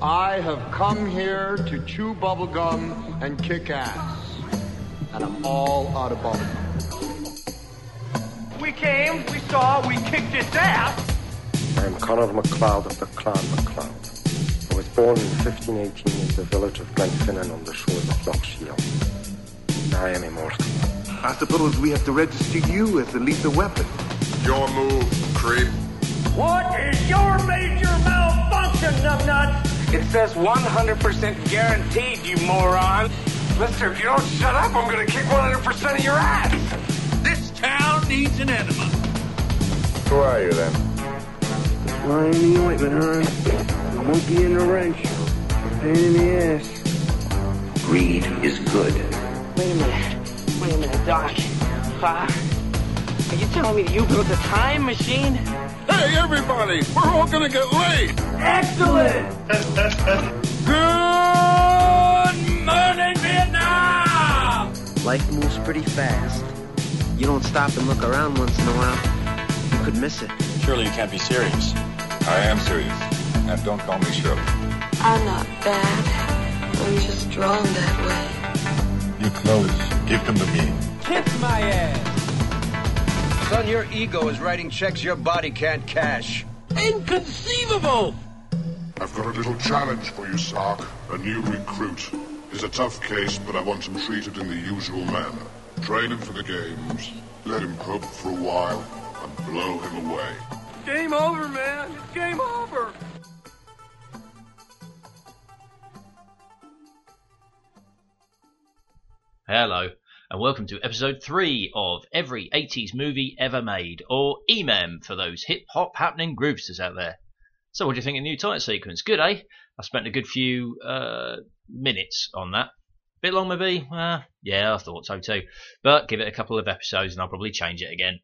I have come here to chew bubblegum and kick ass. And I'm all out of bubblegum. We came, we saw, we kicked its ass. I am Conor MacLeod of the Clan MacLeod. I was born in 1518 in the village of Glenfinnan on the shores of Loch Shiel. I am immortal. I suppose we have to register you as a lethal weapon. Your move, creep. What is your major malfunction, numbnuts? It says 100% guaranteed, you moron. Mister, if you don't shut up, I'm gonna kick 100% of your ass. This town needs an enema. Who are you then? Fly in the ointment, hon. A monkey in the wrench. Pain in the ass. Greed is good. Wait a minute. Wait a minute, Doc. Uh, are you telling me that you built a time machine? Hey, everybody! We're all gonna get laid! Excellent! Good morning, Vietnam! Life moves pretty fast. You don't stop and look around once in a while, you could miss it. Surely you can't be serious. I am serious. And don't call me Shirley. I'm not bad. I'm just drawn that way. Your clothes, give them to me. Kiss my ass! Son, your ego is writing checks your body can't cash. Inconceivable! I've got a little challenge for you, Stark. A new recruit. He's a tough case, but I want him treated in the usual manner. Train him for the games, let him cope for a while, and blow him away. Game over, man. It's game over. Hello, and welcome to episode 3 of Every 80s Movie Ever Made, or EMEM for those hip hop happening groovesters out there. So, what do you think of the new title sequence? Good, eh? I spent a good few uh, minutes on that. Bit long, maybe? Uh, yeah, I thought so too. But give it a couple of episodes and I'll probably change it again.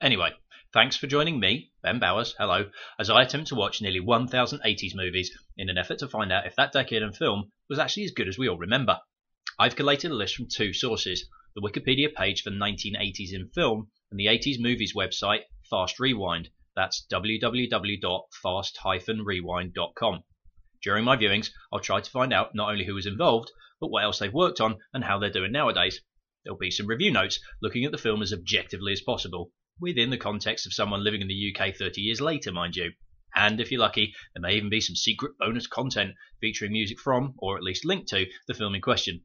Anyway, thanks for joining me, Ben Bowers, hello, as I attempt to watch nearly 1,000 80s movies in an effort to find out if that decade in film was actually as good as we all remember. I've collated a list from two sources the Wikipedia page for 1980s in film and the 80s movies website Fast Rewind. That's www.fast-rewind.com. During my viewings, I'll try to find out not only who was involved, but what else they've worked on and how they're doing nowadays. There'll be some review notes looking at the film as objectively as possible, within the context of someone living in the UK 30 years later, mind you. And if you're lucky, there may even be some secret bonus content featuring music from, or at least linked to, the film in question.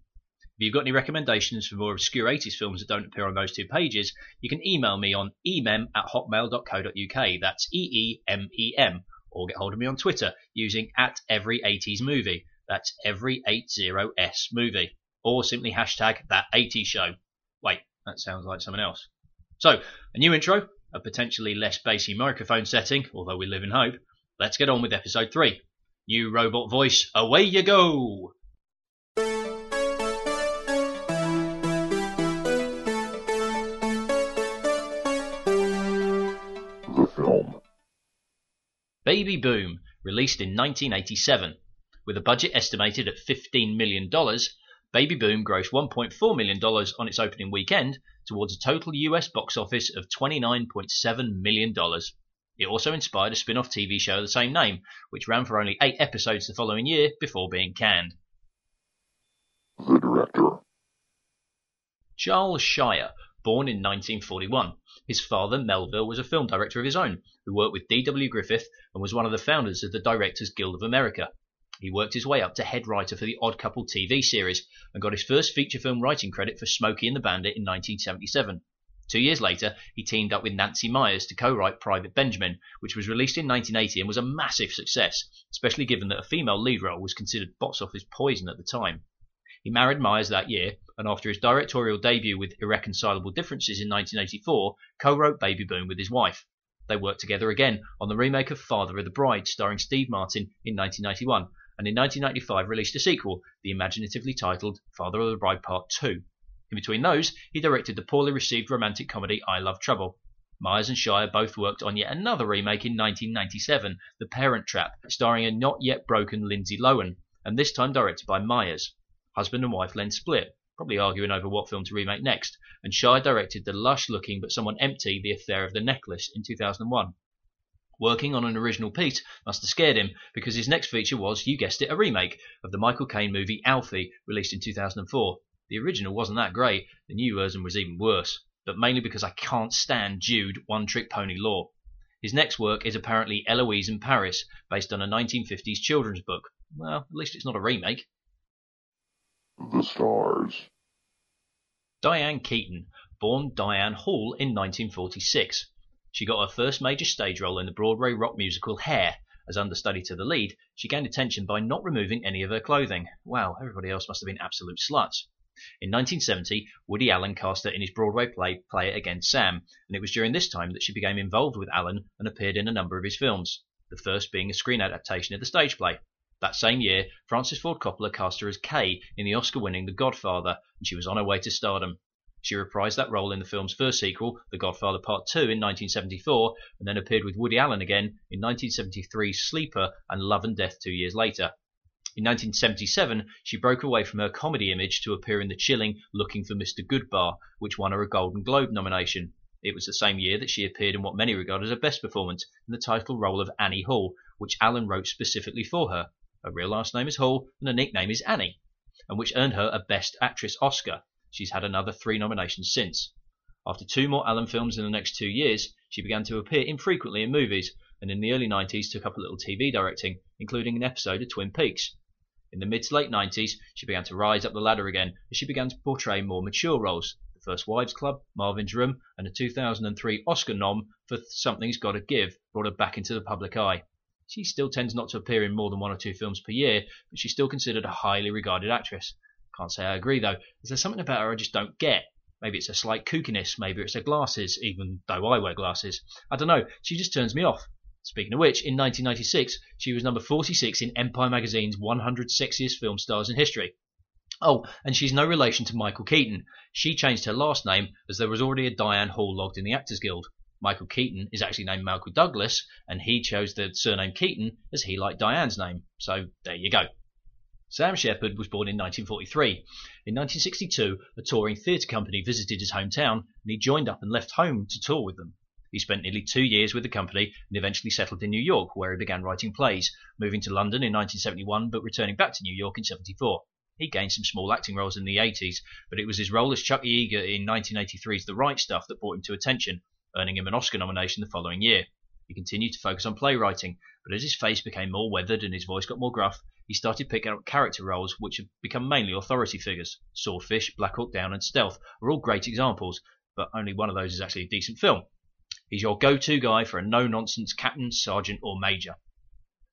If you've got any recommendations for more obscure 80s films that don't appear on those two pages, you can email me on emem at hotmail.co.uk. That's E-E-M-E-M. Or get hold of me on Twitter using at every 80s movie. That's every 80s movie. Or simply hashtag that 80s show. Wait, that sounds like someone else. So, a new intro, a potentially less bassy microphone setting, although we live in hope. Let's get on with episode 3. New robot voice, away you go! Baby Boom, released in 1987. With a budget estimated at $15 million, Baby Boom grossed $1.4 million on its opening weekend towards a total US box office of $29.7 million. It also inspired a spin off TV show of the same name, which ran for only eight episodes the following year before being canned. The director. Charles Shyer, born in 1941. His father, Melville, was a film director of his own, who worked with D.W. Griffith and was one of the founders of the Directors Guild of America. He worked his way up to head writer for the Odd Couple TV series and got his first feature film writing credit for Smokey and the Bandit in 1977. Two years later, he teamed up with Nancy Meyers to co-write Private Benjamin, which was released in 1980 and was a massive success, especially given that a female lead role was considered box office poison at the time. He married Meyers that year, and after his directorial debut with Irreconcilable Differences in 1984, co-wrote Baby Boom with his wife. They worked together again on the remake of Father of the Bride, starring Steve Martin, in 1991, and in 1995 released a sequel, the imaginatively titled Father of the Bride Part 2. In between those, he directed the poorly received romantic comedy I Love Trouble. Meyers and Shyer both worked on yet another remake in 1997, The Parent Trap, starring a not yet broken Lindsay Lohan, and this time directed by Meyers. Husband and wife then split, probably arguing over what film to remake next, and Shyer directed the lush looking but somewhat empty The Affair of the Necklace in 2001. Working on an original piece must have scared him because his next feature was, you guessed it, a remake of the Michael Caine movie Alfie, released in 2004. The original wasn't that great, the new version was even worse, but mainly because I can't stand Jude One Trick Pony Law. His next work is apparently Eloise in Paris, based on a 1950s children's book. Well, at least it's not a remake. The stars. Diane Keaton, born Diane Hall in 1946. She got her first major stage role in the Broadway rock musical Hair. As understudy to the lead, she gained attention by not removing any of her clothing. Wow, everybody else must have been absolute sluts. In 1970, Woody Allen cast her in his Broadway play Play It Again Sam, and it was during this time that she became involved with Allen and appeared in a number of his films, the first being a screen adaptation of the stage play. That same year, Francis Ford Coppola cast her as Kay in the Oscar winning The Godfather, and she was on her way to stardom. She reprised that role in the film's first sequel, The Godfather Part 2, in 1974, and then appeared with Woody Allen again in 1973's Sleeper and Love and Death two years later. In 1977, she broke away from her comedy image to appear in the chilling Looking for Mr. Goodbar, which won her a Golden Globe nomination. It was the same year that she appeared in what many regard as her best performance in the title role of Annie Hall, which Allen wrote specifically for her. Her real last name is Hall and her nickname is Annie, and which earned her a Best Actress Oscar. She's had another three nominations since. After two more Allen films in the next two years, she began to appear infrequently in movies, and in the early 90s took up a little TV directing, including an episode of Twin Peaks. In the mid to late 90s, she began to rise up the ladder again as she began to portray more mature roles. The First Wives Club, Marvin's Room, and a 2003 Oscar nom for Something's Gotta Give brought her back into the public eye. She still tends not to appear in more than one or two films per year, but she's still considered a highly regarded actress. Can't say I agree though. Is there something about her I just don't get. Maybe it's a slight kookiness, maybe it's her glasses, even though I wear glasses. I don't know, she just turns me off. Speaking of which, in 1996, she was number 46 in Empire magazine's 100 Sexiest Film Stars in History. Oh, and she's no relation to Michael Keaton. She changed her last name as there was already a Diane Hall logged in the Actors Guild. Michael Keaton is actually named Michael Douglas, and he chose the surname Keaton as he liked Diane's name. So there you go. Sam Shepard was born in 1943. In 1962, a touring theatre company visited his hometown, and he joined up and left home to tour with them. He spent nearly two years with the company and eventually settled in New York, where he began writing plays, moving to London in 1971 but returning back to New York in 74. He gained some small acting roles in the 80s, but it was his role as Chuck Yeager in 1983's The Right Stuff that brought him to attention, earning him an Oscar nomination the following year. He continued to focus on playwriting, but as his face became more weathered and his voice got more gruff, he started picking up character roles which have become mainly authority figures. Swordfish, Black Hawk Down, and Stealth are all great examples, but only one of those is actually a decent film. He's your go-to guy for a no-nonsense captain, sergeant, or major.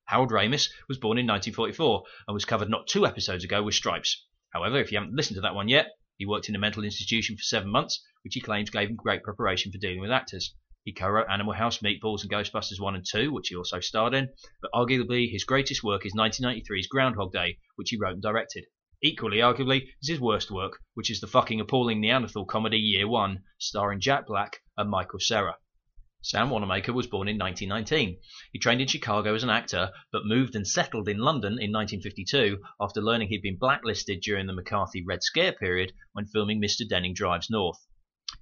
Harold Ramis was born in 1944 and was covered not two episodes ago with Stripes. However, if you haven't listened to that one yet, he worked in a mental institution for seven months, which he claims gave him great preparation for dealing with actors. He co-wrote Animal House, Meatballs, and Ghostbusters 1 and 2, which he also starred in, but arguably his greatest work is 1993's Groundhog Day, which he wrote and directed. Equally arguably is his worst work, which is the fucking appalling Neanderthal comedy Year One, starring Jack Black and Michael Cera. Sam Wanamaker was born in 1919. He trained in Chicago as an actor, but moved and settled in London in 1952 after learning he'd been blacklisted during the McCarthy Red Scare period when filming Mr. Denning Drives North.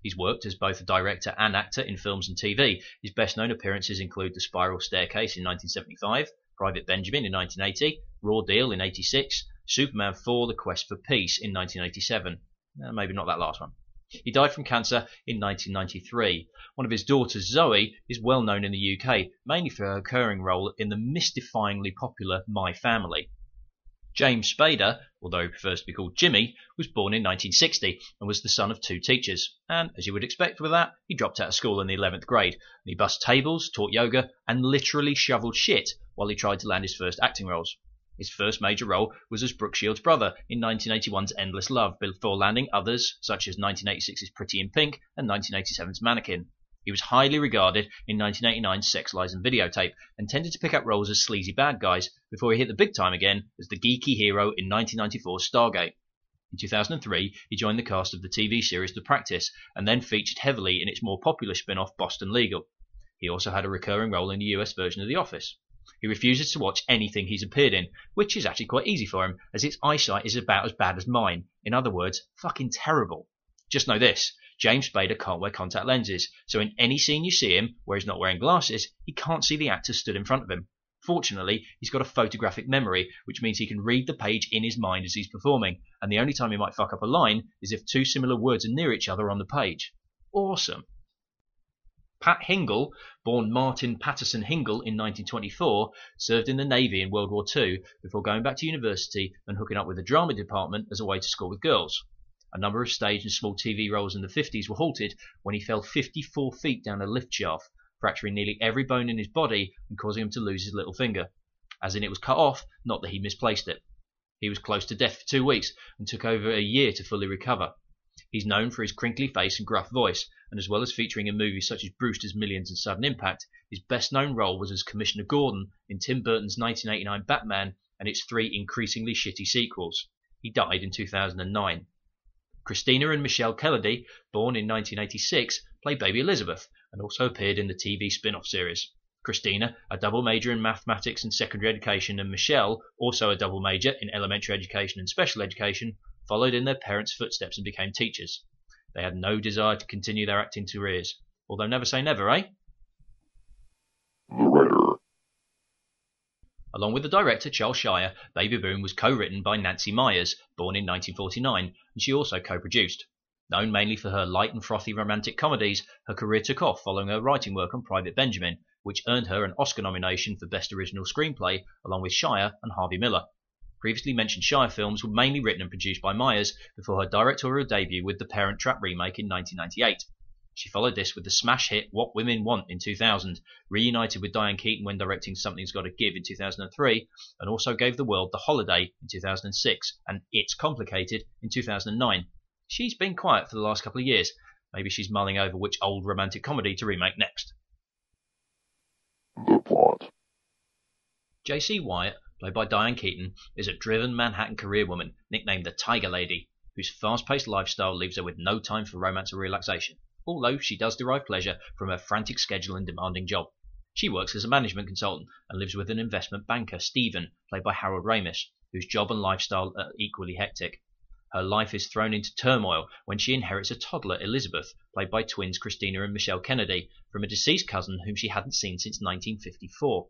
He's worked as both a director and actor in films and TV. His best known appearances include The Spiral Staircase in 1975, Private Benjamin in 1980, Raw Deal in 86, Superman 4 The Quest for Peace in 1987. Uh, maybe not that last one. He died from cancer in 1993. One of his daughters, Zoe, is well known in the UK, mainly for her recurring role in the mystifyingly popular My Family. James Spader, although he prefers to be called Jimmy, was born in 1960 and was the son of two teachers. And, as you would expect with that, he dropped out of school in the 11th grade. And he bussed tables, taught yoga, and literally shoveled shit while he tried to land his first acting roles. His first major role was as Brooke Shields' brother in 1981's Endless Love, before landing others such as 1986's Pretty in Pink and 1987's Mannequin. He was highly regarded in 1989's Sex, Lies and Videotape and tended to pick up roles as sleazy bad guys before he hit the big time again as the geeky hero in 1994's Stargate. In 2003, he joined the cast of the TV series The Practice and then featured heavily in its more popular spin-off Boston Legal. He also had a recurring role in the US version of The Office. He refuses to watch anything he's appeared in, which is actually quite easy for him, as his eyesight is about as bad as mine. In other words, fucking terrible. Just know this James Spader can't wear contact lenses, so in any scene you see him where he's not wearing glasses, he can't see the actor stood in front of him. Fortunately, he's got a photographic memory, which means he can read the page in his mind as he's performing, and the only time he might fuck up a line is if two similar words are near each other on the page. Awesome. Pat Hingle, born Martin Patterson Hingle in 1924, served in the Navy in World War II before going back to university and hooking up with the drama department as a way to score with girls. A number of stage and small TV roles in the 50s were halted when he fell 54 feet down a lift shaft, fracturing nearly every bone in his body and causing him to lose his little finger. As in, it was cut off, not that he misplaced it. He was close to death for two weeks and took over a year to fully recover. He's known for his crinkly face and gruff voice, and as well as featuring in movies such as Brewster's Millions and Sudden Impact, his best known role was as Commissioner Gordon in Tim Burton's 1989 Batman and its three increasingly shitty sequels. He died in 2009. Christina and Michelle Kennedy, born in 1986, played baby Elizabeth and also appeared in the TV spin off series. Christina, a double major in mathematics and secondary education, and Michelle, also a double major in elementary education and special education, followed in their parents' footsteps and became teachers. They had no desire to continue their acting careers, although never say never, eh? The writer. Along with the director Charles Shyer, Baby Boom was co-written by Nancy Meyers, born in 1949, and she also co-produced. Known mainly for her light and frothy romantic comedies, her career took off following her writing work on Private Benjamin, which earned her an Oscar nomination for Best Original Screenplay, along with Shyer and Harvey Miller. Previously mentioned Shyer films were mainly written and produced by Meyers before her directorial debut with the Parent Trap remake in 1998. She followed this with the smash hit What Women Want in 2000, reunited with Diane Keaton when directing Something's Gotta Give in 2003, and also gave the world The Holiday in 2006 and It's Complicated in 2009. She's been quiet for the last couple of years. Maybe she's mulling over which old romantic comedy to remake next. The plot. J.C. Wyatt played by Diane Keaton, is a driven Manhattan career woman nicknamed the Tiger Lady, whose fast paced lifestyle leaves her with no time for romance or relaxation, although she does derive pleasure from her frantic schedule and demanding job. She works as a management consultant and lives with an investment banker, Stephen, played by Harold Ramis, whose job and lifestyle are equally hectic. Her life is thrown into turmoil when she inherits a toddler, Elizabeth, played by twins Christina and Michelle Kennedy, from a deceased cousin whom she hadn't seen since 1954.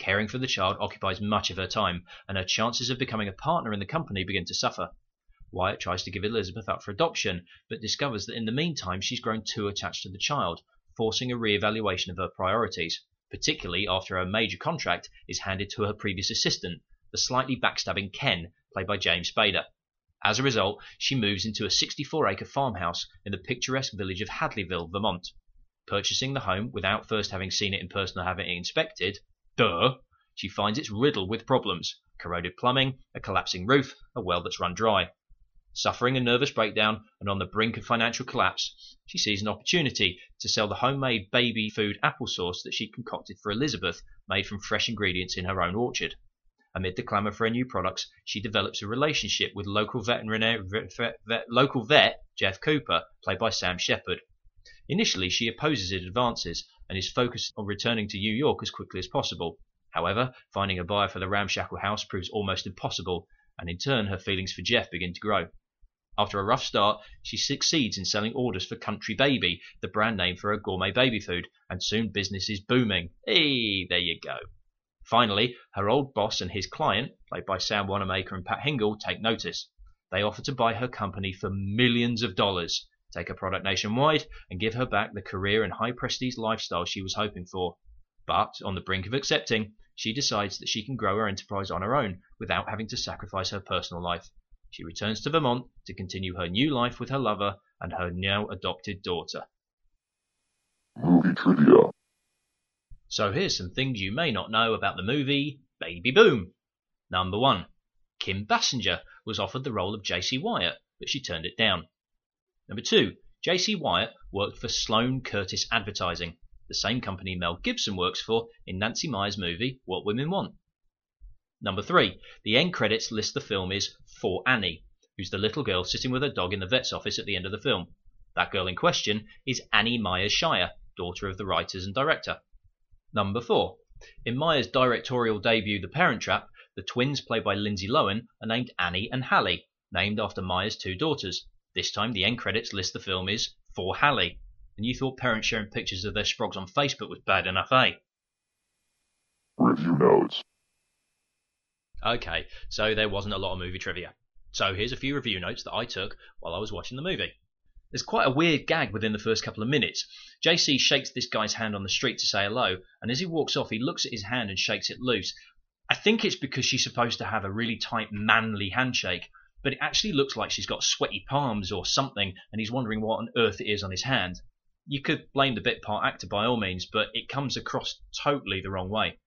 Caring for the child occupies much of her time, and her chances of becoming a partner in the company begin to suffer. Wyatt tries to give Elizabeth up for adoption, but discovers that in the meantime she's grown too attached to the child, forcing a re-evaluation of her priorities, particularly after her major contract is handed to her previous assistant, the slightly backstabbing Ken, played by James Spader. As a result, she moves into a 64 acre farmhouse in the picturesque village of Hadleyville, Vermont. Purchasing the home without first having seen it in person or having it inspected, Duh! She finds it's riddled with problems corroded plumbing, a collapsing roof, a well that's run dry. Suffering a nervous breakdown and on the brink of financial collapse, she sees an opportunity to sell the homemade baby food applesauce that she concocted for Elizabeth, made from fresh ingredients in her own orchard. Amid the clamour for her new products, she develops a relationship with local veterinary vet, vet, local vet Jeff Cooper, played by Sam Shepard. Initially, she opposes his advances and is focused on returning to New York as quickly as possible. However, finding a buyer for the ramshackle house proves almost impossible, and in turn her feelings for Jeff begin to grow. After a rough start, she succeeds in selling orders for Country Baby, the brand name for her gourmet baby food, and soon business is booming. Hey, there you go. Finally, her old boss and his client, played by Sam Wanamaker and Pat Hingle, take notice. They offer to buy her company for millions of dollars, take her product nationwide, and give her back the career and high prestige lifestyle she was hoping for. But, on the brink of accepting, she decides that she can grow her enterprise on her own without having to sacrifice her personal life. She returns to Vermont to continue her new life with her lover and her now adopted daughter. Movie trivia. So here's some things you may not know about the movie Baby Boom. Number one, Kim Basinger was offered the role of J.C. Wyatt, but she turned it down. Number two, J.C. Wyatt worked for Sloan Curtis Advertising, the same company Mel Gibson works for in Nancy Meyers' movie What Women Want. Number three, the end credits list the film is For Annie, who's the little girl sitting with her dog in the vet's office at the end of the film. That girl in question is Annie Meyers Shyer, daughter of the writers and director. Number four, in Meyers' directorial debut The Parent Trap, the twins played by Lindsay Lohan are named Annie and Hallie, named after Meyers' two daughters. This time the end credits list the film is for Hallie. And you thought parents sharing pictures of their sprogs on Facebook was bad enough, eh? Review notes. Okay, so there wasn't a lot of movie trivia. So here's a few review notes that I took while I was watching the movie. There's quite a weird gag within the first couple of minutes. JC shakes this guy's hand on the street to say hello, and as he walks off, he looks at his hand and shakes it loose. I think it's because she's supposed to have a really tight, manly handshake, but it actually looks like she's got sweaty palms or something, and he's wondering what on earth it is on his hand. You could blame the bit part actor by all means, but it comes across totally the wrong way.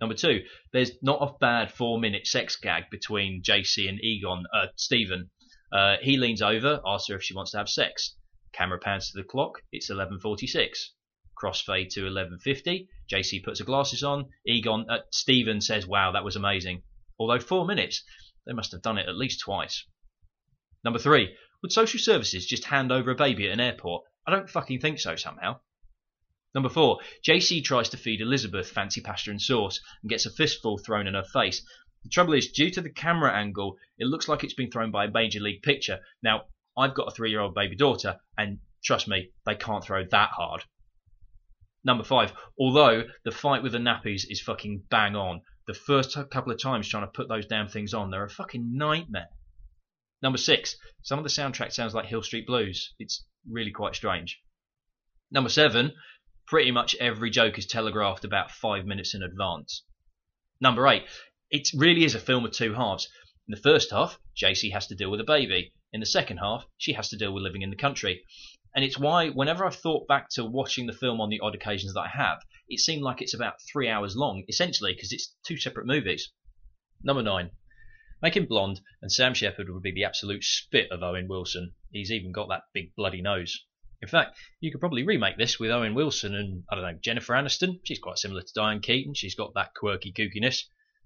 Number two, there's not a bad four minute sex gag between JC and Egon, uh, Stephen. Uh, he leans over, asks her if she wants to have sex. Camera pans to the clock, it's 11.46. Crossfade to 11.50, JC puts her glasses on, Egon, uh, Stephen says, wow, that was amazing. Although four minutes, they must have done it at least twice. Number three, would social services just hand over a baby at an airport? I don't fucking think so somehow. Number four, JC tries to feed Elizabeth fancy pasta and sauce and gets a fistful thrown in her face. The trouble is, due to the camera angle, it looks like it's been thrown by a major league pitcher. Now, I've got a three year old baby daughter, and trust me, they can't throw that hard. Number five, although the fight with the nappies is fucking bang on, the first couple of times trying to put those damn things on, they're a fucking nightmare. Number six, some of the soundtrack sounds like Hill Street Blues. It's really quite strange. Number seven, pretty much every joke is telegraphed about five minutes in advance. Number eight, it really is a film of two halves. In the first half, JC has to deal with a baby. In the second half, she has to deal with living in the country. And it's why, whenever I've thought back to watching the film on the odd occasions that I have, it seemed like it's about three hours long, essentially, because it's two separate movies. Number nine. Make him blonde, and Sam Shepard would be the absolute spit of Owen Wilson. He's even got that big bloody nose. In fact, you could probably remake this with Owen Wilson and, I don't know, Jennifer Aniston. She's quite similar to Diane Keaton. She's got that quirky kookiness.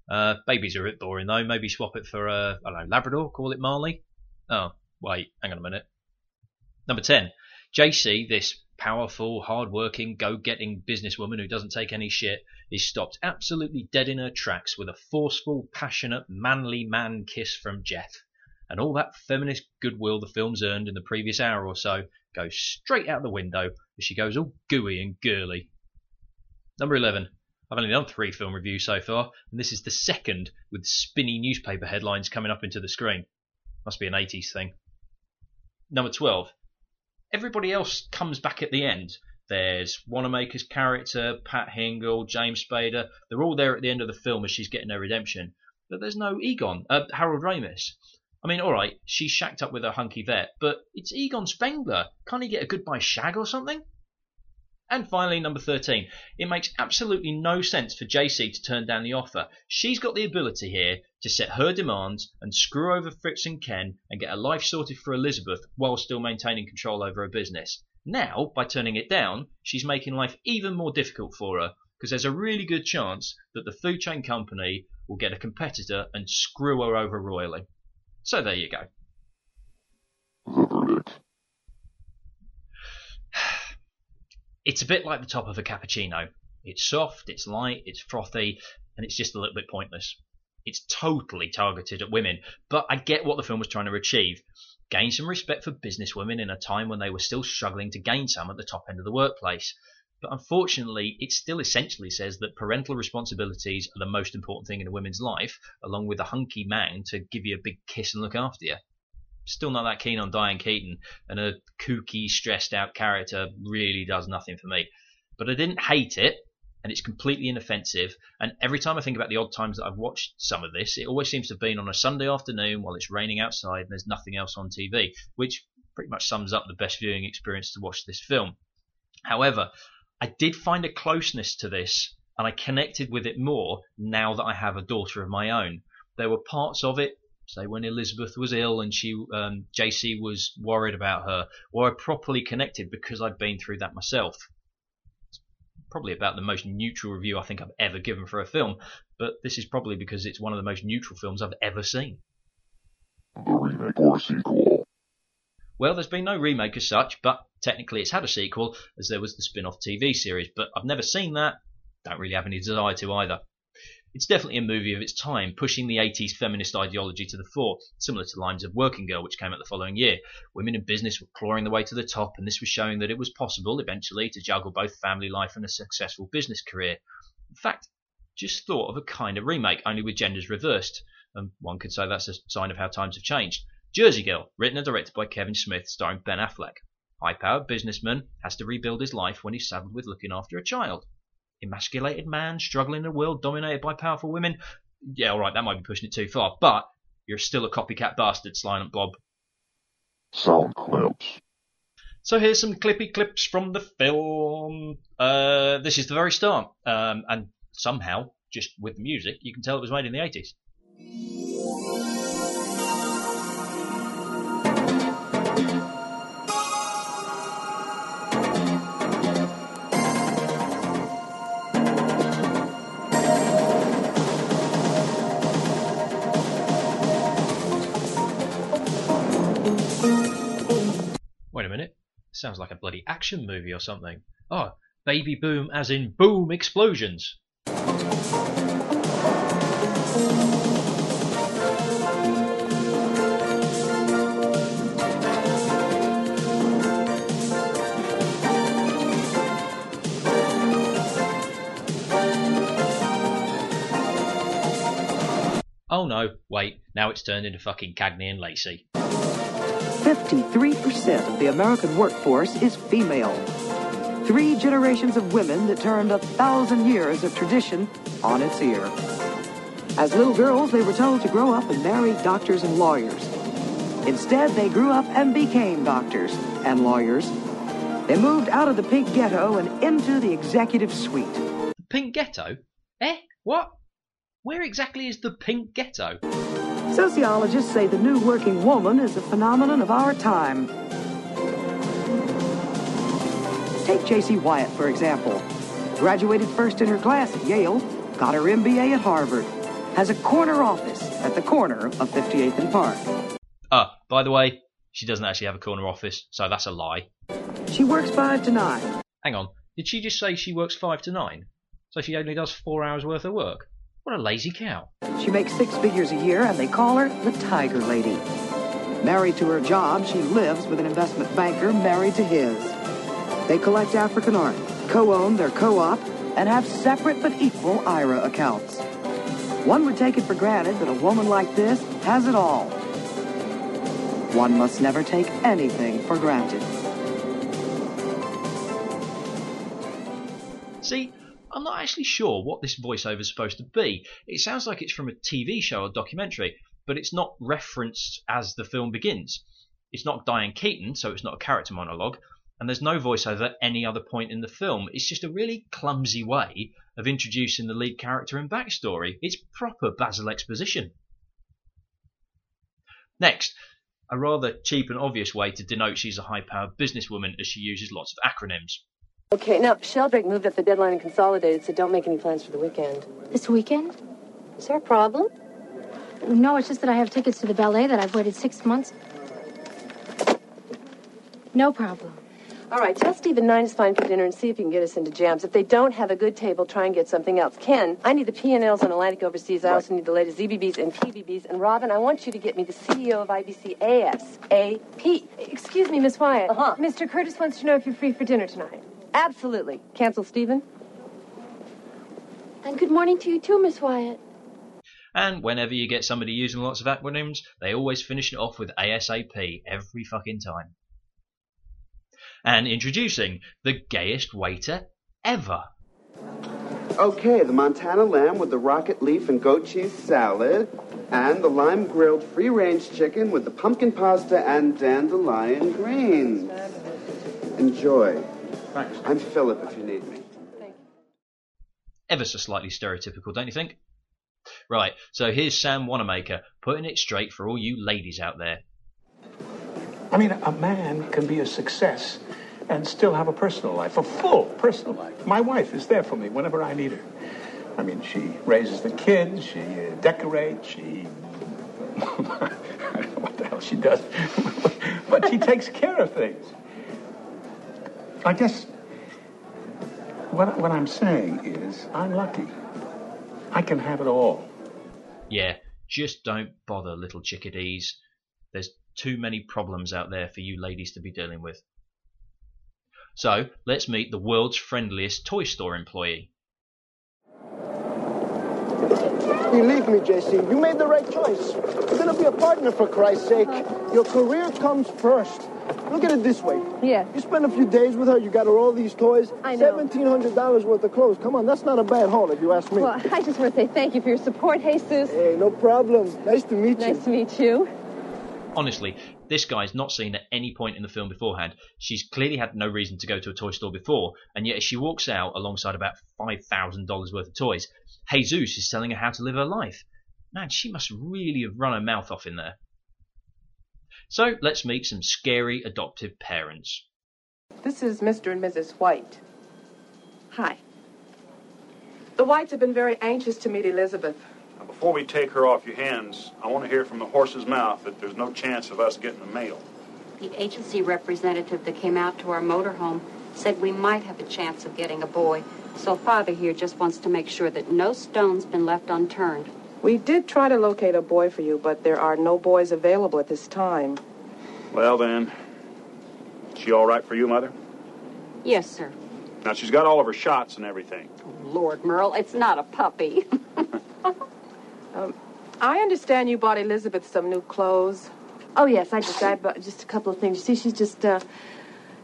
Uh, babies are a bit boring though. Maybe swap it for, uh, I don't know, Labrador, call it Marley. Oh, wait, hang on a minute. Number 10. JC, this powerful, hard-working, go-getting businesswoman who doesn't take any shit, is stopped absolutely dead in her tracks with a forceful, passionate, manly man kiss from Jeff. And all that feminist goodwill the film's earned in the previous hour or so goes straight out the window as she goes all gooey and girly. Number 11. I've only done three film reviews so far, and this is the second with spinny newspaper headlines coming up into the screen. Must be an 80s thing. Number 12. Everybody else comes back at the end. There's Wanamaker's character, Pat Hingle, James Spader. They're all there at the end of the film as she's getting her redemption. But there's no Egon, uh, Harold Ramis. I mean, all right, she's shacked up with her hunky vet, but it's Egon Spengler. Can't he get a goodbye shag or something? And finally, number 13. It makes absolutely no sense for JC to turn down the offer. She's got the ability here to set her demands and screw over Fritz and Ken and get a life sorted for Elizabeth while still maintaining control over her business. Now, by turning it down, she's making life even more difficult for her because there's a really good chance that the food chain company will get a competitor and screw her over royally. So there you go. The verdict. It's a bit like the top of a cappuccino. It's soft, it's light, it's frothy, and it's just a little bit pointless. It's totally targeted at women, but I get what the film was trying to achieve. Gain some respect for businesswomen in a time when they were still struggling to gain some at the top end of the workplace. But unfortunately, it still essentially says that parental responsibilities are the most important thing in a woman's life, along with a hunky man to give you a big kiss and look after you. Still not that keen on Diane Keaton, and a kooky, stressed out character really does nothing for me. But I didn't hate it, and it's completely inoffensive. And every time I think about the odd times that I've watched some of this, it always seems to have been on a Sunday afternoon while it's raining outside and there's nothing else on TV, which pretty much sums up the best viewing experience to watch this film. However, I did find a closeness to this and I connected with it more now that I have a daughter of my own. There were parts of it, say when Elizabeth was ill and she um, JC was worried about her, well, I properly connected because I'd been through that myself. It's probably about the most neutral review I think I've ever given for a film, but this is probably because it's one of the most neutral films I've ever seen. The remake or sequel. Well, there's been no remake as such, but technically it's had a sequel, as there was the spin off TV series, but I've never seen that, don't really have any desire to either. It's definitely a movie of its time, pushing the 80s feminist ideology to the fore, similar to Lines of Working Girl, which came out the following year. Women in business were clawing their way to the top, and this was showing that it was possible, eventually, to juggle both family life and a successful business career. In fact, just thought of a kind of remake, only with genders reversed, and one could say that's a sign of how times have changed. Jersey Girl, written and directed by Kevin Smith, starring Ben Affleck. High powered businessman has to rebuild his life when he's saddled with looking after a child emasculated man struggling in a world dominated by powerful women. Yeah, all right, that might be pushing it too far, but you're still a copycat bastard, Silent Bob. Sound clips. So here's some clippy clips from the film. Uh, this is the very start, um, and somehow, just with the music, you can tell it was made in the 80s. Sounds like a bloody action movie or something. Oh, baby boom as in boom explosions. Oh no, wait, now it's turned into fucking Cagney and Lacey. 53% of the American workforce is female. Three generations of women that turned a thousand years of tradition on its ear. As little girls, they were told to grow up and marry doctors and lawyers. Instead, they grew up and became doctors and lawyers. They moved out of the pink ghetto and into the executive suite. The pink ghetto? Eh? What? Where exactly is the pink ghetto? Sociologists say the new working woman is a phenomenon of our time. Take J.C. Wyatt, for example. Graduated first in her class at Yale, got her MBA at Harvard, has a corner office at the corner of 58th and Park. Ah, by the way, she doesn't actually have a corner office, so that's a lie. She works five to nine. Hang on, did she just say she works five to nine? So she only does four hours worth of work? What a lazy cow. She makes six figures a year, and they call her the Tiger Lady. Married to her job, she lives with an investment banker married to his. They collect African art, co-own their co-op, and have separate but equal IRA accounts. One would take it for granted that a woman like this has it all. One must never take anything for granted. See, I'm not actually sure what this voiceover is supposed to be. It sounds like it's from a TV show or documentary, but it's not referenced as the film begins. It's not Diane Keaton, so it's not a character monologue, and there's no voiceover at any other point in the film. It's just a really clumsy way of introducing the lead character and backstory. It's proper Basil exposition. Next, a rather cheap and obvious way to denote she's a high powered businesswoman as she uses lots of acronyms. Okay, now, Sheldrake moved up the deadline and consolidated, so don't make any plans for the weekend. This weekend? Is there a problem? No, it's just that I have tickets to the ballet that I've waited six months. No problem. All right, tell Stephen nine is fine for dinner and see if you can get us into jams. If they don't have a good table, try and get something else. Ken, I need the P&Ls on Atlantic Overseas. I also need the latest ZBBs and PBBs. And Robin, I want you to get me the CEO of IBC ASAP. Excuse me, Miss Wyatt. Uh-huh. Mr. Curtis wants to know if you're free for dinner tonight. Absolutely. Cancel Stephen? And good morning to you too, Miss Wyatt. And whenever you get somebody using lots of acronyms, they always finish it off with ASAP every fucking time. And introducing the gayest waiter ever. Okay, the Montana lamb with the rocket leaf and goat cheese salad, and the lime grilled free range chicken with the pumpkin pasta and dandelion greens. Enjoy. Thanks. I'm Philip if you need me. Thank you. Ever so slightly stereotypical, don't you think? Right, so here's Sam Wanamaker putting it straight for all you ladies out there. I mean, a man can be a success and still have a personal life, a full personal life. My wife is there for me whenever I need her. I mean, she raises the kids, she uh, decorates, she. I don't know what the hell she does, but she takes care of things. I guess what, what I'm saying is I'm lucky. I can have it all. Yeah, just don't bother, little chickadees. There's too many problems out there for you ladies to be dealing with. So, let's meet the world's friendliest toy store employee. Believe me, JC, you made the right choice. You're gonna be a partner for Christ's sake. Your career comes first. Look at it this way. Yeah. You spend a few days with her, you got her all these toys. I know. $1,700 worth of clothes. Come on, that's not a bad haul if you ask me. Well, I just want to say thank you for your support, Jesus. Hey, no problem. Nice to meet you. Nice to meet you. Honestly, this guy's not seen at any point in the film beforehand. She's clearly had no reason to go to a toy store before, and yet as she walks out alongside about $5,000 worth of toys, Jesus is telling her how to live her life. Man, she must really have run her mouth off in there. So let's meet some scary adoptive parents. This is Mr. and Mrs. White. Hi. The Whites have been very anxious to meet Elizabeth. Now, before we take her off your hands, I want to hear from the horse's mouth that there's no chance of us getting the mail. The agency representative that came out to our motorhome said we might have a chance of getting a boy. So father here just wants to make sure that no stone's been left unturned. We did try to locate a boy for you, but there are no boys available at this time. Well, then, she all right for you, Mother? Yes, sir. Now, she's got all of her shots and everything. Lord Merle, it's not a puppy. Um, I understand you bought Elizabeth some new clothes. Oh, yes, I just, I bought just a couple of things. You see, she's just uh,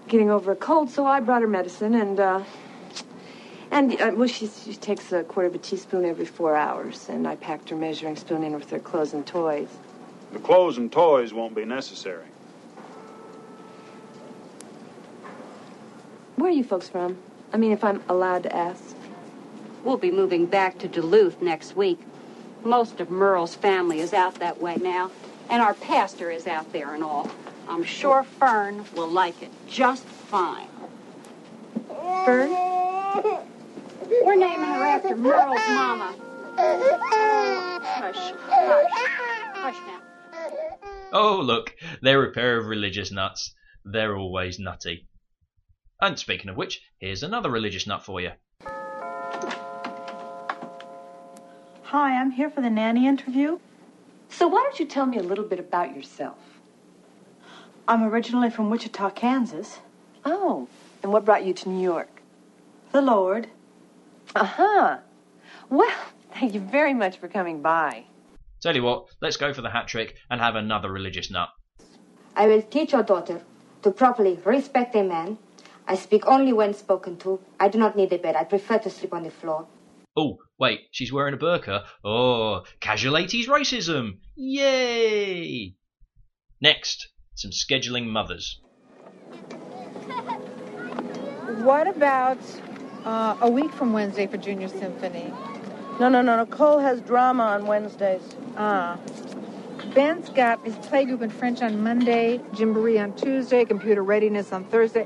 getting over a cold, so I brought her medicine and, uh, and, uh, well, she, she takes a quarter of a teaspoon every four hours, and I packed her measuring spoon in with her clothes and toys. The clothes and toys won't be necessary. Where are you folks from? I mean, if I'm allowed to ask. We'll be moving back to Duluth next week. Most of Merle's family is out that way now, and our pastor is out there and all. I'm sure Fern will like it just fine. Fern? We're naming her after Merle's mama. Hush, hush, hush now. Oh, look, they're a pair of religious nuts. They're always nutty. And speaking of which, here's another religious nut for you. Hi, I'm here for the nanny interview. So why don't you tell me a little bit about yourself? I'm originally from Wichita, Kansas. Oh, and what brought you to New York? The Lord. Uh-huh. Well, thank you very much for coming by. Tell you what, let's go for the hat trick and have another religious nut. I will teach your daughter to properly respect a man. I speak only when spoken to. I do not need a bed. I prefer to sleep on the floor. Oh, wait, she's wearing a burqa. Oh, casual 80s racism. Yay! Next, some scheduling mothers. What about uh, a week from Wednesday for Junior Symphony? No, no, no, Nicole has drama on Wednesdays. Ah. Ben's got his playgroup in French on Monday, Gymboree on Tuesday, computer readiness on Thursday.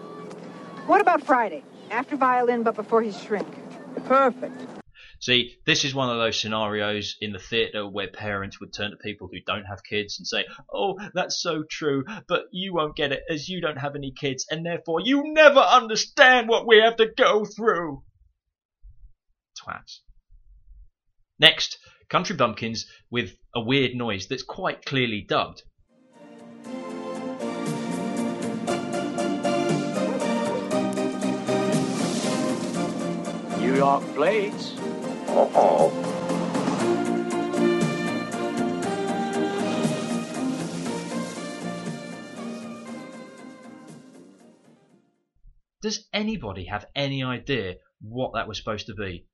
What about Friday? After violin, but before his shrink. Perfect. See, this is one of those scenarios in the theatre where parents would turn to people who don't have kids and say, Oh, that's so true, but you won't get it as you don't have any kids, and therefore you never understand what we have to go through. Twats. Next, Country Bumpkins with a weird noise that's quite clearly dubbed. New York plates. Does anybody have any idea what that was supposed to be?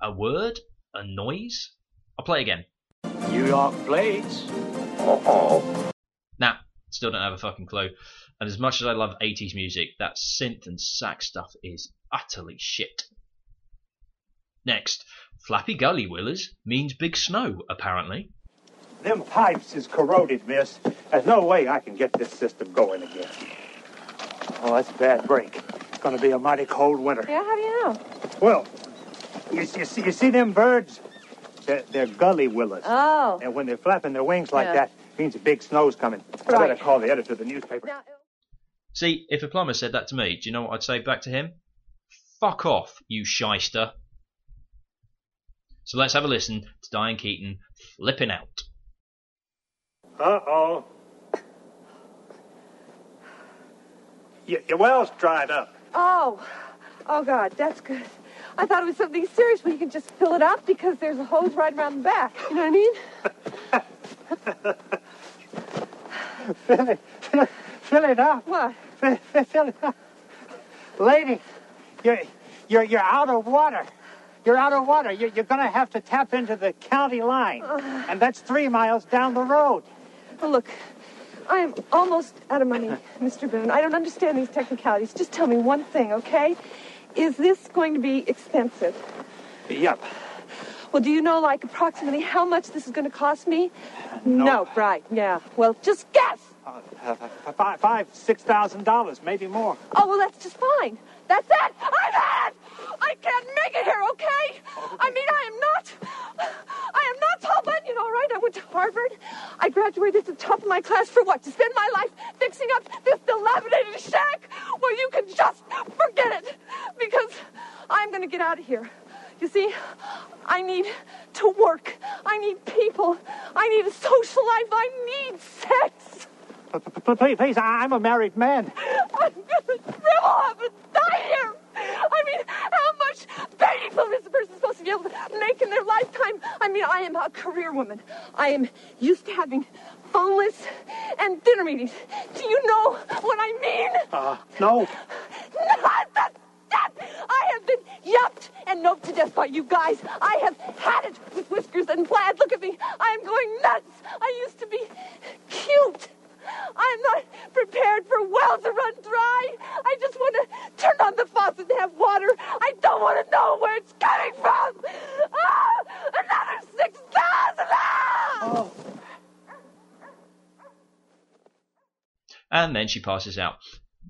A word? A noise? I'll play again. New York. Uh-oh. Nah, still don't have a fucking clue. And as much as I love 80s music, that synth and sax stuff is utterly shit. Next, Flappy Gully Willers means big snow, apparently. Them pipes is corroded, miss. There's no way I can get this system going again. Oh, that's a bad break. It's going to be a mighty cold winter. Yeah, how do you know? Well, you, you, see, you see them birds? They're, they're gully willers. Oh. And when they're flapping their wings like Yeah. that, means a big snow's coming. I better call the editor of the newspaper. See, if a plumber said that to me, do you know what I'd say back to him? Fuck off, you shyster. So let's have a listen to Diane Keaton flipping out. Uh oh. Your, your well's dried up. Oh, oh God, that's good. I thought it was something serious where you can just fill it up because there's a hose right around the back. You know what I mean? fill it, fill, fill it up. What? Fill, fill it up. Lady, you're, you're, you're out of water. You're out of water. You're, you're going to have to tap into the county line. And that's three miles down the road. Well, look, I am almost out of money, Mr. Boone. I don't understand these technicalities. Just tell me one thing, okay? Is this going to be expensive? Yep. Well, do you know, like, approximately how much this is going to cost me? No. right, yeah. Well, just guess! Uh, uh, five, five, six thousand dollars, maybe more. Oh, well, that's just fine. That's it! I'm in! I can't make it here, okay? I mean, I am not. I am not Paul Bunyan, all right? I went to Harvard. I graduated at the top of my class for what? To spend my life fixing up this dilapidated shack? Well, you can just forget it. Because I'm going to get out of here. You see, I need to work. I need people. I need a social life. I need sex. Please, please, I'm a married man. I'm gonna shrivel up and die here. I mean, how much food is a person supposed to be able to make in their lifetime? I mean, I am a career woman. I am used to having phone lists and dinner meetings. Do you know what I mean? Uh, no. Not that. that. I have been yupped and noped to death by you guys. I have had it with whiskers and plaid. Look at me. I am going nuts. I used to be cute. I'm not prepared for wells to run dry. I just want to turn on the faucet and have water. I don't want to know where it's coming from. Ah, another six thousand. Ah! Oh. And then she passes out.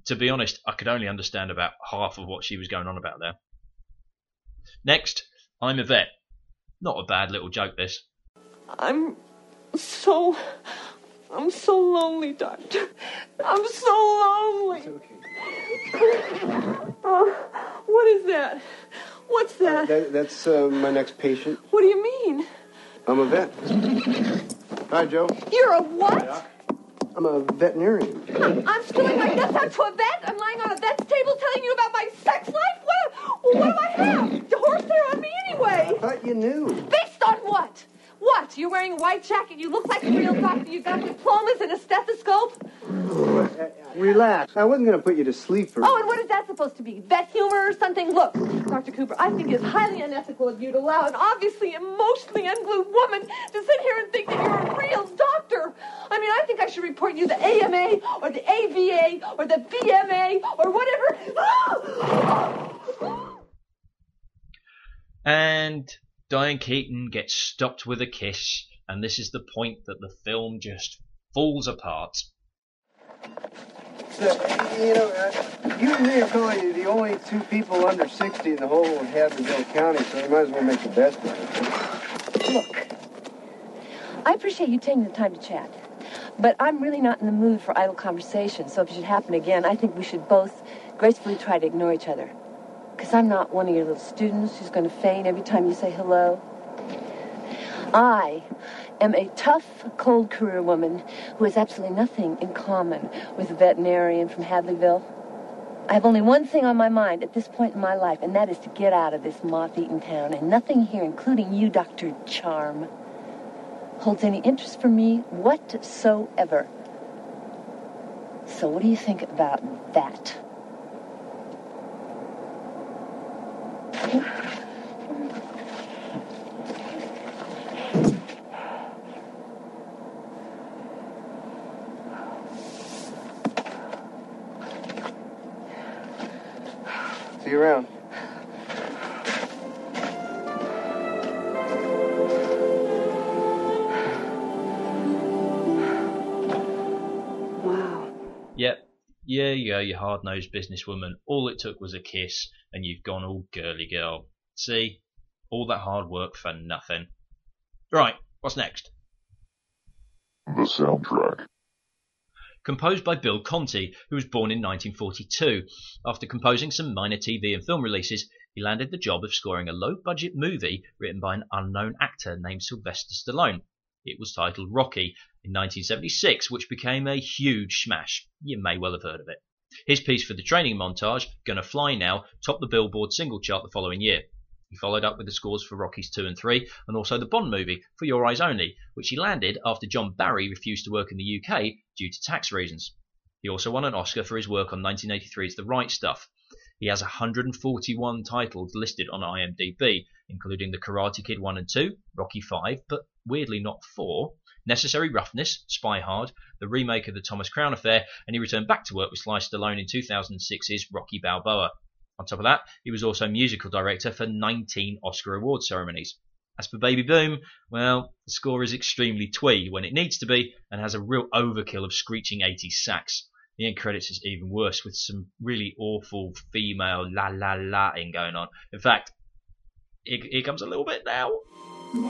To be honest, I could only understand about half of what she was going on about there. Next, I'm a vet. Not a bad little joke, this. I'm so. I'm so lonely, Doctor. I'm so lonely. Oh, what is that? What's that? That, that's uh, my next patient. What do you mean? I'm a vet. Hi, Joe. You're a what? I'm a veterinarian. I'm spilling my guts out to a vet. I'm lying on a vet's table telling you about my sex life. What? What do I have? The horse hair on me anyway. I thought you knew on what? What? You're wearing a white jacket. You look like a real doctor. You've got diplomas and a stethoscope. Relax. I wasn't going to put you to sleep for. Oh, and what is that supposed to be? Vet humor or something? Look, Dr. Cooper, I think it is highly unethical of you to allow an obviously emotionally unglued woman to sit here and think that you're a real doctor. I mean, I think I should report you the AMA or the AVA or the BMA or whatever. And Diane Keaton gets stopped with a kiss, and this is the point that the film just falls apart. So, you know, uh, you and me are probably the only two people under 60 in the whole of Hadleyville County, so we might as well make the best of it. Look, I appreciate you taking the time to chat, but I'm really not in the mood for idle conversation, so if it should happen again, I think we should both gracefully try to ignore each other. Because I'm not one of your little students who's going to faint every time you say hello. I am a tough, cold career woman who has absolutely nothing in common with a veterinarian from Hadleyville. I have only one thing on my mind at this point in my life, and that is to get out of this moth-eaten town. And nothing here, including you, Dr. Charm, holds any interest for me whatsoever. So what do you think about that? Hard nosed businesswoman. All it took was a kiss, and you've gone all girly girl. See? All that hard work for nothing. Right, what's next? The soundtrack. Composed by Bill Conti, who was born in 1942. After composing some minor TV and film releases, he landed the job of scoring a low budget movie written by an unknown actor named Sylvester Stallone. It was titled Rocky in 1976, which became a huge smash. You may well have heard of it. His piece for the training montage, Gonna Fly Now, topped the Billboard single chart the following year. He followed up with the scores for Rockies 2 and 3 and also the Bond movie, For Your Eyes Only, which he landed after John Barry refused to work in the UK due to tax reasons. He also won an Oscar for his work on 1983's The Right Stuff. He has 141 titles listed on IMDb, including The Karate Kid 1 and 2, Rocky 5, but weirdly not 4, Necessary Roughness, Spy Hard, the remake of the Thomas Crown Affair, and he returned back to work with Sly Stallone in 2006's Rocky Balboa. On top of that, he was also musical director for 19 Oscar award ceremonies. As for Baby Boom, well, the score is extremely twee when it needs to be and has a real overkill of screeching 80s sax. The end credits is even worse with some really awful female la la la ing going on. In fact, here, comes a little bit now. All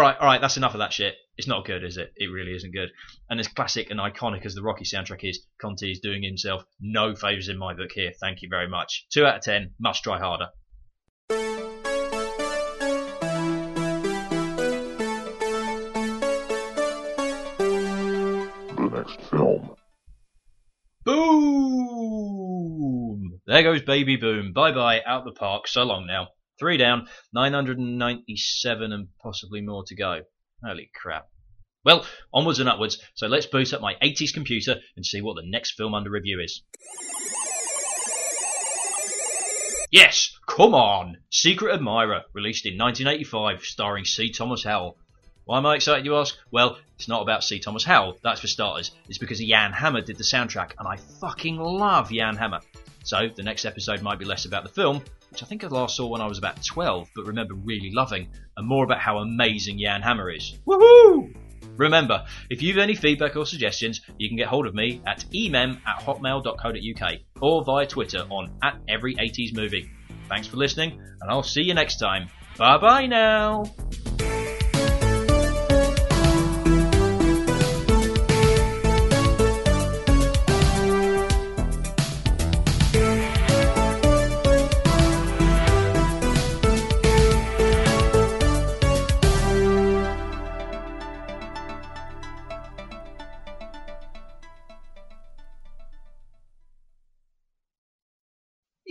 right, all right, that's enough of that shit. It's not good, is it? It really isn't good. And as classic and iconic as the Rocky soundtrack is, Conti is doing himself no favours in my book here. Thank you very much. Two out of ten. Must try harder. The next film. Boom! There goes Baby Boom. Bye bye, out the park. So long now. Three down, 997 and possibly more to go. Holy crap. Well, onwards and upwards, so let's boot up my 80s computer and see what the next film under review is. Yes, come on! Secret Admirer, released in 1985, starring C. Thomas Howell. Why am I excited, you ask? Well, it's not about C. Thomas Howell, that's for starters. It's because Jan Hammer did the soundtrack, and I fucking love Jan Hammer. So, the next episode might be less about the film, which I think I last saw when I was about 12, but remember really loving, and more about how amazing Jan Hammer is. Woohoo! Remember, if you've any feedback or suggestions, you can get hold of me at emem at hotmail.co.uk or via Twitter on at every 80s movie. Thanks for listening, and I'll see you next time. Bye bye now!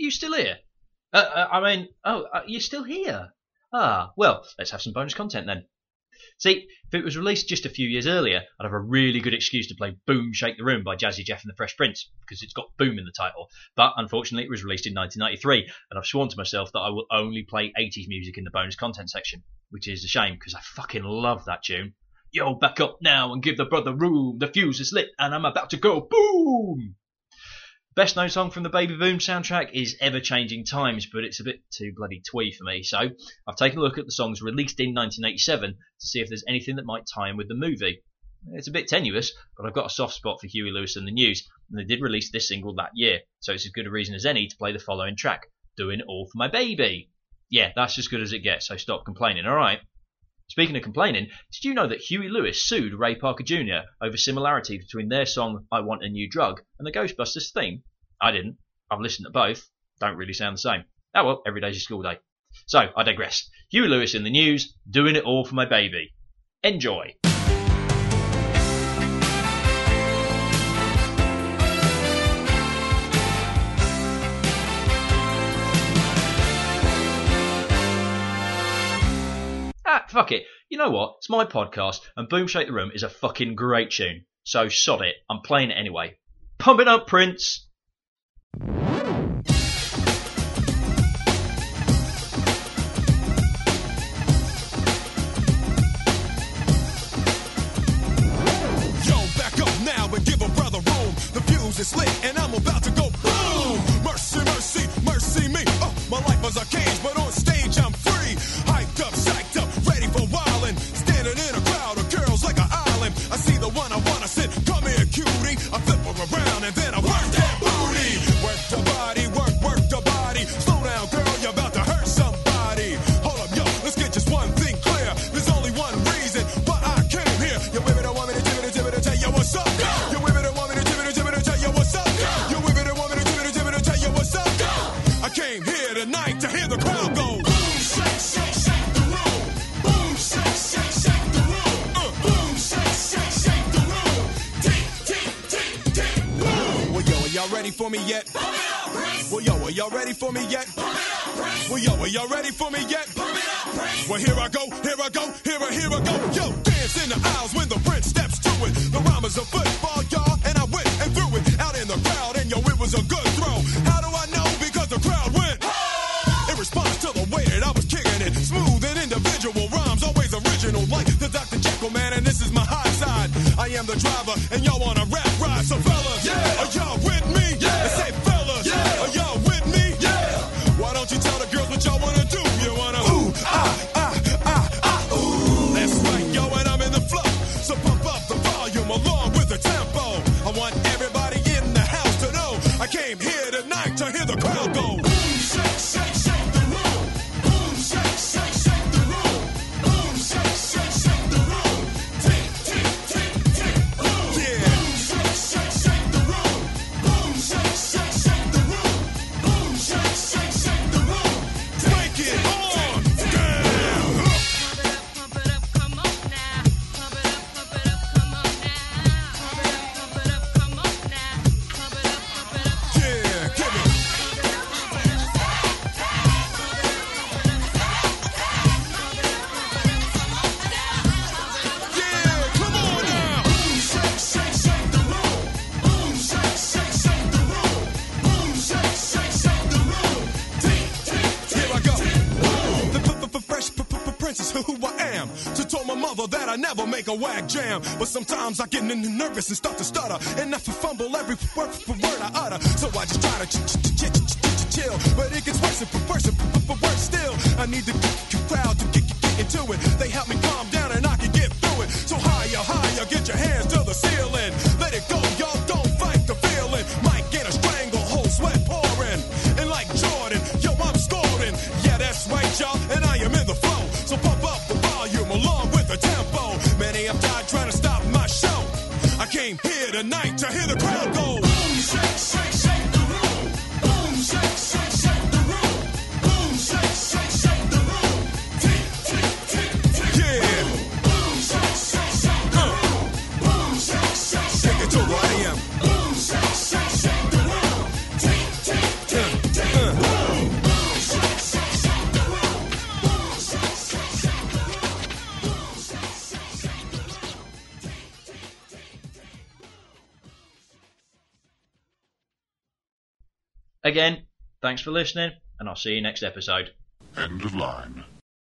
You still here? Uh, uh, I mean, oh, uh, you're still here? Ah, well, let's have some bonus content then. See, if it was released just a few years earlier, I'd have a really good excuse to play Boom Shake the Room by Jazzy Jeff and the Fresh Prince, because it's got Boom in the title. But unfortunately, it was released in 1993, and I've sworn to myself that I will only play 80s music in the bonus content section, which is a shame, because I fucking love that tune. Yo, back up now and give the brother room. The fuse is lit, and I'm about to go boom! Best known song from the Baby Boom soundtrack is Ever Changing Times, but it's a bit too bloody twee for me. So I've taken a look at the songs released in 1987 to see if there's anything that might tie in with the movie. It's a bit tenuous, but I've got a soft spot for Huey Lewis and the News, and they did release this single that year, so it's as good a reason as any to play the following track, Doing All for My Baby. Yeah, that's as good as it gets, so stop complaining, alright? Speaking of complaining, did you know that Huey Lewis sued Ray Parker Jr. over similarity between their song I Want a New Drug and the Ghostbusters theme? I didn't. I've listened to both. Don't really sound the same. Oh well, every day's a school day. So, I digress. Huey Lewis and the News, doing it all for my baby. Enjoy. Fuck it. You know what? It's my podcast, and Boom Shake the Room is a fucking great tune. So sod it. I'm playing it anyway. Pump it up, Prince! Yo, back up now and give a brother room. The fuse is lit and I'm about to go boom. Mercy, mercy, mercy me. Oh, my life was a cage, but on stage for me yet? Well, yo, are y'all ready for me yet? Well, yo, are y'all ready for me yet? Well, here I go, here I go, here I, here I go. Yo, dance in the aisles when the prince steps to it. The rhyme is afoot. that I never make a whack jam. But sometimes I get nervous and start to stutter. And I fumble every word for word I utter. So I just try to chill. But it gets worse and worse and worse still. I need the crowd to get into it. They help me calm down and I can get through it. So higher, higher, get your hands tonight to hear the crowd go Again, thanks for listening, and I'll see you next episode. End of line.